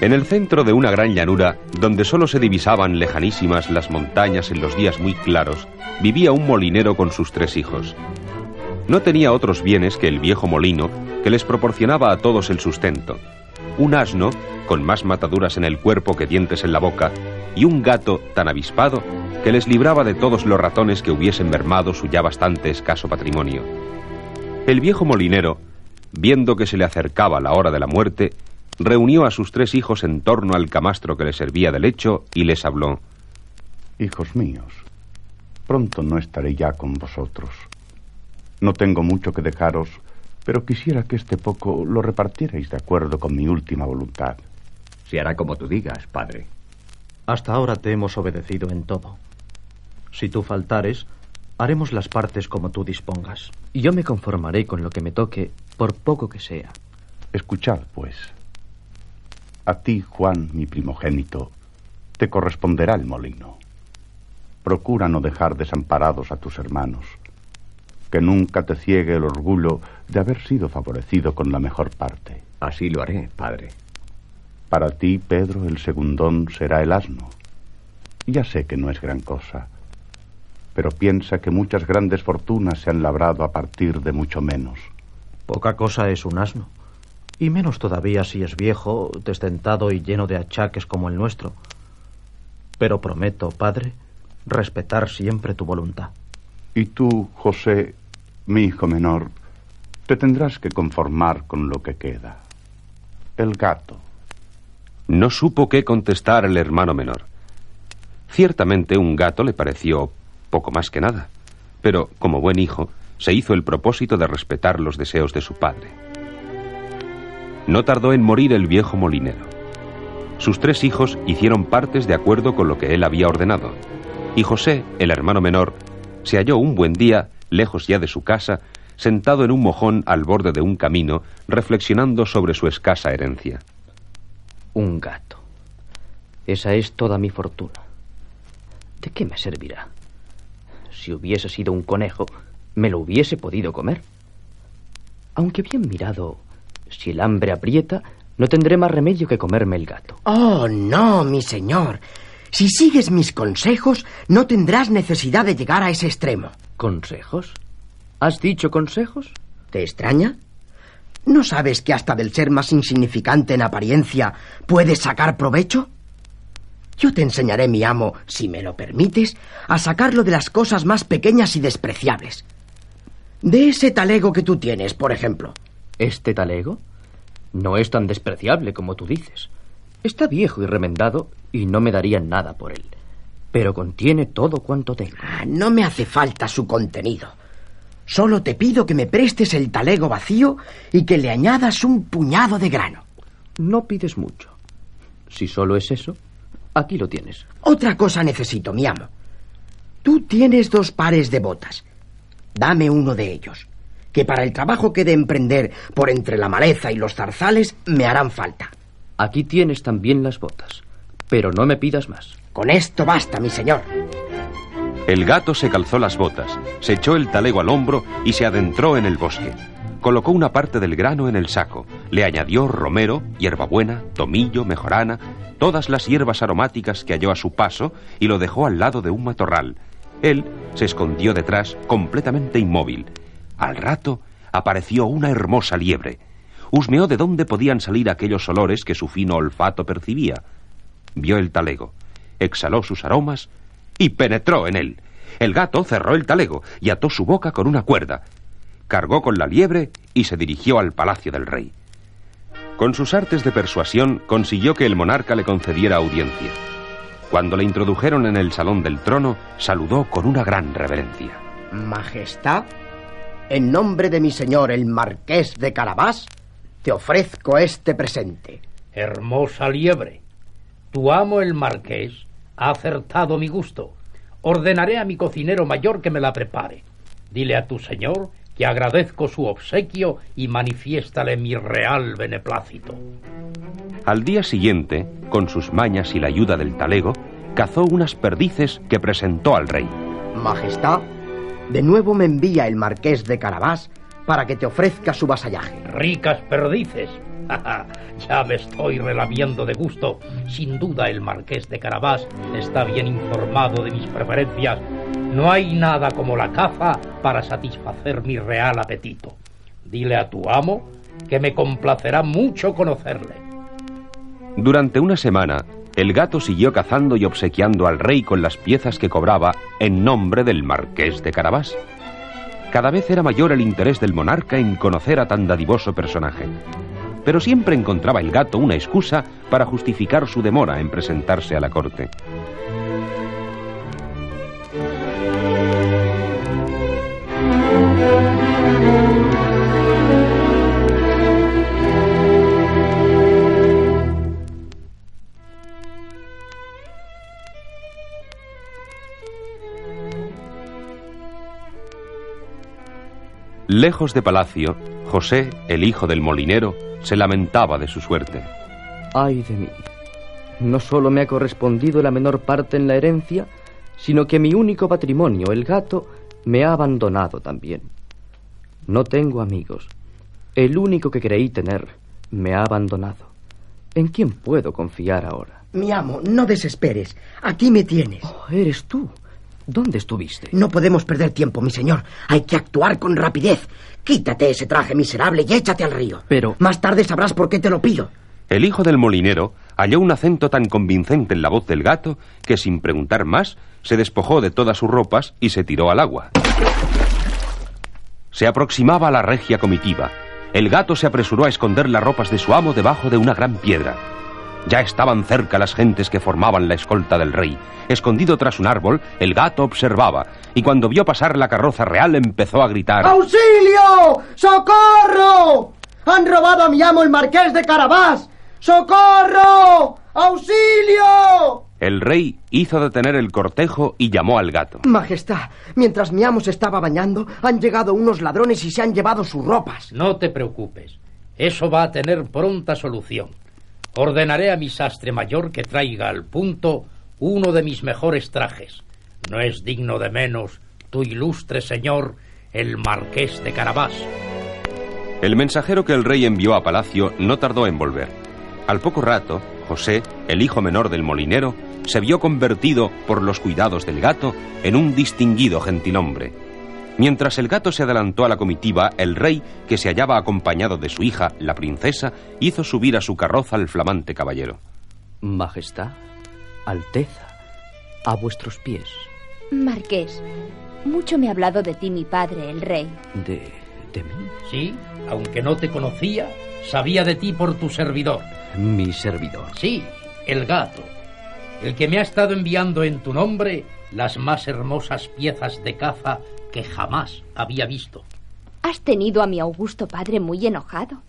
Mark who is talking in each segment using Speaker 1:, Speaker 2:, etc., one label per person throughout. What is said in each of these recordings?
Speaker 1: En el centro de una gran llanura, donde solo se divisaban lejanísimas las montañas en los días muy claros, vivía un molinero con sus tres hijos. No tenía otros bienes que el viejo molino, que les proporcionaba a todos el sustento. Un asno, con más mataduras en el cuerpo que dientes en la boca, y un gato tan avispado que les libraba de todos los ratones que hubiesen mermado su ya bastante escaso patrimonio. El viejo molinero, viendo que se le acercaba la hora de la muerte, reunió a sus tres hijos en torno al camastro que le servía de lecho y les habló.
Speaker 2: Hijos míos, pronto no estaré ya con vosotros. No tengo mucho que dejaros, pero quisiera que este poco lo repartierais de acuerdo con mi última voluntad.
Speaker 3: Se hará como tú digas, padre.
Speaker 4: Hasta ahora te hemos obedecido en todo. Si tú faltares, haremos las partes como tú dispongas. Y yo me conformaré con lo que me toque, por poco que sea.
Speaker 2: Escuchad, pues. A ti, Juan, mi primogénito, te corresponderá el molino. Procura no dejar desamparados a tus hermanos. Que nunca te ciegue el orgullo de haber sido favorecido con la mejor parte.
Speaker 3: Así lo haré, padre.
Speaker 2: Para ti, Pedro, el segundón será el asno. Ya sé que no es gran cosa, pero piensa que muchas grandes fortunas se han labrado a partir de mucho menos.
Speaker 4: Poca cosa es un asno. Y menos todavía si es viejo, destentado y lleno de achaques como el nuestro. Pero prometo, padre, respetar siempre tu voluntad.
Speaker 2: Y tú, José, mi hijo menor, te tendrás que conformar con lo que queda. El gato.
Speaker 1: No supo qué contestar el hermano menor. Ciertamente un gato le pareció poco más que nada, pero como buen hijo, se hizo el propósito de respetar los deseos de su padre. No tardó en morir el viejo molinero. Sus tres hijos hicieron partes de acuerdo con lo que él había ordenado, y José, el hermano menor, se halló un buen día, lejos ya de su casa, sentado en un mojón al borde de un camino, reflexionando sobre su escasa herencia.
Speaker 5: Un gato. Esa es toda mi fortuna. ¿De qué me servirá? Si hubiese sido un conejo, me lo hubiese podido comer. Aunque bien mirado, si el hambre aprieta, no tendré más remedio que comerme el gato.
Speaker 6: Oh, no, mi señor. Si sigues mis consejos, no tendrás necesidad de llegar a ese extremo.
Speaker 5: ¿Consejos? ¿Has dicho consejos?
Speaker 6: ¿Te extraña? ¿No sabes que hasta del ser más insignificante en apariencia puedes sacar provecho? Yo te enseñaré, mi amo, si me lo permites, a sacarlo de las cosas más pequeñas y despreciables. De ese talego que tú tienes, por ejemplo.
Speaker 5: ¿Este talego? No es tan despreciable como tú dices. Está viejo y remendado y no me darían nada por él. Pero contiene todo cuanto tengo.
Speaker 6: Ah, no me hace falta su contenido. Solo te pido que me prestes el talego vacío y que le añadas un puñado de grano.
Speaker 5: No pides mucho. Si solo es eso, aquí lo tienes.
Speaker 6: Otra cosa necesito, mi amo. Tú tienes dos pares de botas. Dame uno de ellos que para el trabajo que he de emprender por entre la maleza y los zarzales me harán falta.
Speaker 5: Aquí tienes también las botas, pero no me pidas más.
Speaker 6: Con esto basta, mi señor.
Speaker 1: El gato se calzó las botas, se echó el talego al hombro y se adentró en el bosque. Colocó una parte del grano en el saco, le añadió romero, hierbabuena, tomillo, mejorana, todas las hierbas aromáticas que halló a su paso y lo dejó al lado de un matorral. Él se escondió detrás, completamente inmóvil, al rato apareció una hermosa liebre. Husmeó de dónde podían salir aquellos olores que su fino olfato percibía. Vio el talego, exhaló sus aromas y penetró en él. El gato cerró el talego y ató su boca con una cuerda. Cargó con la liebre y se dirigió al palacio del rey. Con sus artes de persuasión consiguió que el monarca le concediera audiencia. Cuando le introdujeron en el salón del trono, saludó con una gran reverencia.
Speaker 6: Majestad, en nombre de mi señor el marqués de Carabás, te ofrezco este presente.
Speaker 7: Hermosa liebre. Tu amo el marqués ha acertado mi gusto. Ordenaré a mi cocinero mayor que me la prepare. Dile a tu señor que agradezco su obsequio y manifiéstale mi real beneplácito.
Speaker 1: Al día siguiente, con sus mañas y la ayuda del talego, cazó unas perdices que presentó al rey.
Speaker 6: Majestad, de nuevo me envía el marqués de Carabás para que te ofrezca su vasallaje.
Speaker 7: Ricas perdices. ya me estoy relamiendo de gusto. Sin duda el marqués de Carabás está bien informado de mis preferencias. No hay nada como la caza para satisfacer mi real apetito. Dile a tu amo que me complacerá mucho conocerle.
Speaker 1: Durante una semana, el gato siguió cazando y obsequiando al rey con las piezas que cobraba en nombre del marqués de Carabás. Cada vez era mayor el interés del monarca en conocer a tan dadivoso personaje. Pero siempre encontraba el gato una excusa para justificar su demora en presentarse a la corte. Lejos de palacio, José, el hijo del molinero, se lamentaba de su suerte.
Speaker 5: Ay de mí. No solo me ha correspondido la menor parte en la herencia, sino que mi único patrimonio, el gato, me ha abandonado también. No tengo amigos. El único que creí tener me ha abandonado. ¿En quién puedo confiar ahora?
Speaker 6: Mi amo, no desesperes. Aquí me tienes.
Speaker 5: Oh, eres tú. ¿Dónde estuviste?
Speaker 6: No podemos perder tiempo, mi señor. Hay que actuar con rapidez. Quítate ese traje miserable y échate al río.
Speaker 5: Pero...
Speaker 6: Más tarde sabrás por qué te lo pido.
Speaker 1: El hijo del molinero halló un acento tan convincente en la voz del gato que sin preguntar más se despojó de todas sus ropas y se tiró al agua. Se aproximaba a la regia comitiva. El gato se apresuró a esconder las ropas de su amo debajo de una gran piedra. Ya estaban cerca las gentes que formaban la escolta del rey. Escondido tras un árbol, el gato observaba, y cuando vio pasar la carroza real empezó a gritar
Speaker 6: ¡Auxilio! ¡Socorro! ¡Han robado a mi amo el marqués de Carabás! ¡Socorro! ¡Auxilio!
Speaker 1: El rey hizo detener el cortejo y llamó al gato.
Speaker 6: Majestad, mientras mi amo se estaba bañando, han llegado unos ladrones y se han llevado sus ropas.
Speaker 7: No te preocupes. Eso va a tener pronta solución. Ordenaré a mi sastre mayor que traiga al punto uno de mis mejores trajes. No es digno de menos tu ilustre señor, el marqués de Carabás.
Speaker 1: El mensajero que el rey envió a palacio no tardó en volver. Al poco rato, José, el hijo menor del molinero, se vio convertido por los cuidados del gato en un distinguido gentilhombre. Mientras el gato se adelantó a la comitiva, el rey, que se hallaba acompañado de su hija, la princesa, hizo subir a su carroza al flamante caballero.
Speaker 5: Majestad, Alteza, a vuestros pies.
Speaker 8: Marqués, mucho me ha hablado de ti mi padre, el rey.
Speaker 5: ¿De, de mí?
Speaker 7: Sí, aunque no te conocía, sabía de ti por tu servidor.
Speaker 5: Mi servidor.
Speaker 7: Sí, el gato. El que me ha estado enviando en tu nombre las más hermosas piezas de caza que jamás había visto.
Speaker 8: Has tenido a mi augusto padre muy enojado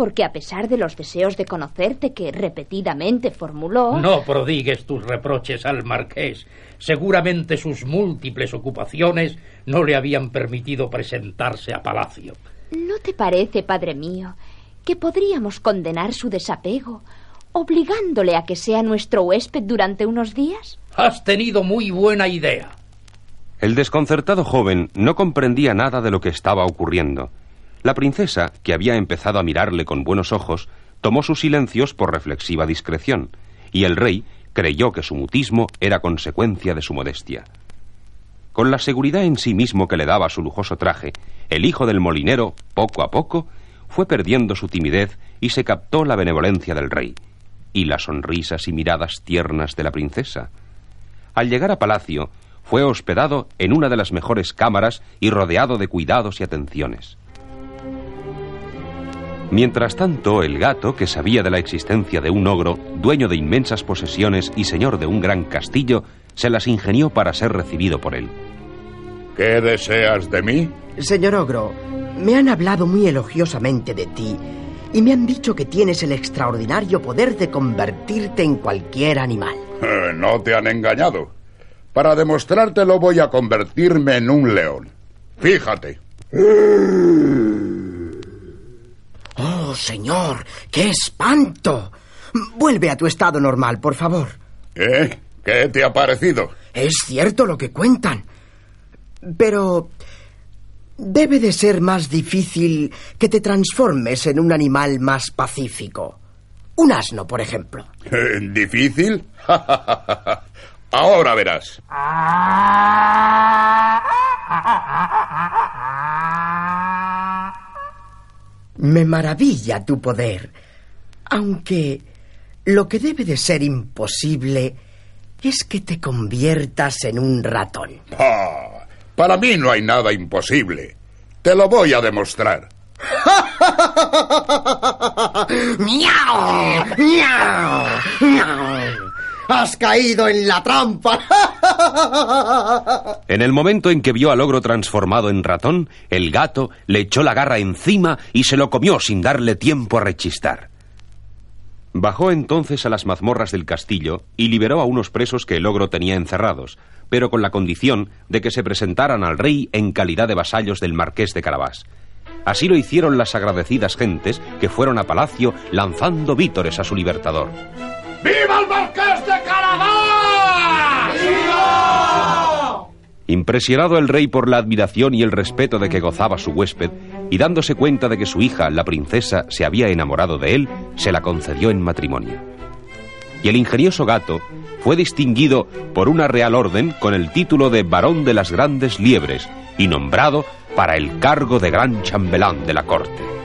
Speaker 8: porque a pesar de los deseos de conocerte que repetidamente formuló...
Speaker 7: No prodigues tus reproches al marqués. Seguramente sus múltiples ocupaciones no le habían permitido presentarse a palacio.
Speaker 8: ¿No te parece, padre mío, que podríamos condenar su desapego, obligándole a que sea nuestro huésped durante unos días?
Speaker 7: Has tenido muy buena idea.
Speaker 1: El desconcertado joven no comprendía nada de lo que estaba ocurriendo la princesa, que había empezado a mirarle con buenos ojos, tomó sus silencios por reflexiva discreción, y el rey creyó que su mutismo era consecuencia de su modestia. Con la seguridad en sí mismo que le daba su lujoso traje, el hijo del molinero, poco a poco, fue perdiendo su timidez y se captó la benevolencia del rey, y las sonrisas y miradas tiernas de la princesa. Al llegar a palacio, fue hospedado en una de las mejores cámaras y rodeado de cuidados y atenciones. Mientras tanto, el gato, que sabía de la existencia de un ogro, dueño de inmensas posesiones y señor de un gran castillo, se las ingenió para ser recibido por él.
Speaker 9: ¿Qué deseas de mí?
Speaker 6: Señor ogro, me han hablado muy elogiosamente de ti y me han dicho que tienes el extraordinario poder de convertirte en cualquier animal.
Speaker 9: Eh, no te han engañado. Para demostrártelo voy a convertirme en un león. Fíjate.
Speaker 6: Oh, señor, qué espanto. Vuelve a tu estado normal, por favor.
Speaker 9: ¿Eh? ¿Qué te ha parecido?
Speaker 6: Es cierto lo que cuentan. Pero... Debe de ser más difícil que te transformes en un animal más pacífico. Un asno, por ejemplo.
Speaker 9: ¿Difícil? Ahora verás.
Speaker 6: Me maravilla tu poder, aunque lo que debe de ser imposible es que te conviertas en un ratón.
Speaker 9: Ah, para mí no hay nada imposible. Te lo voy a demostrar.
Speaker 6: ¡Miau! ¡Miau! ¡Miau! ¡Has caído en la trampa!
Speaker 1: En el momento en que vio al ogro transformado en ratón, el gato le echó la garra encima y se lo comió sin darle tiempo a rechistar. Bajó entonces a las mazmorras del castillo y liberó a unos presos que el ogro tenía encerrados, pero con la condición de que se presentaran al rey en calidad de vasallos del marqués de Carabás. Así lo hicieron las agradecidas gentes que fueron a palacio lanzando vítores a su libertador.
Speaker 10: ¡Viva el marqués de Carabás! ¡Viva!
Speaker 1: Impresionado el rey por la admiración y el respeto de que gozaba su huésped, y dándose cuenta de que su hija, la princesa, se había enamorado de él, se la concedió en matrimonio. Y el ingenioso gato fue distinguido por una real orden con el título de Barón de las Grandes Liebres y nombrado para el cargo de gran chambelán de la corte.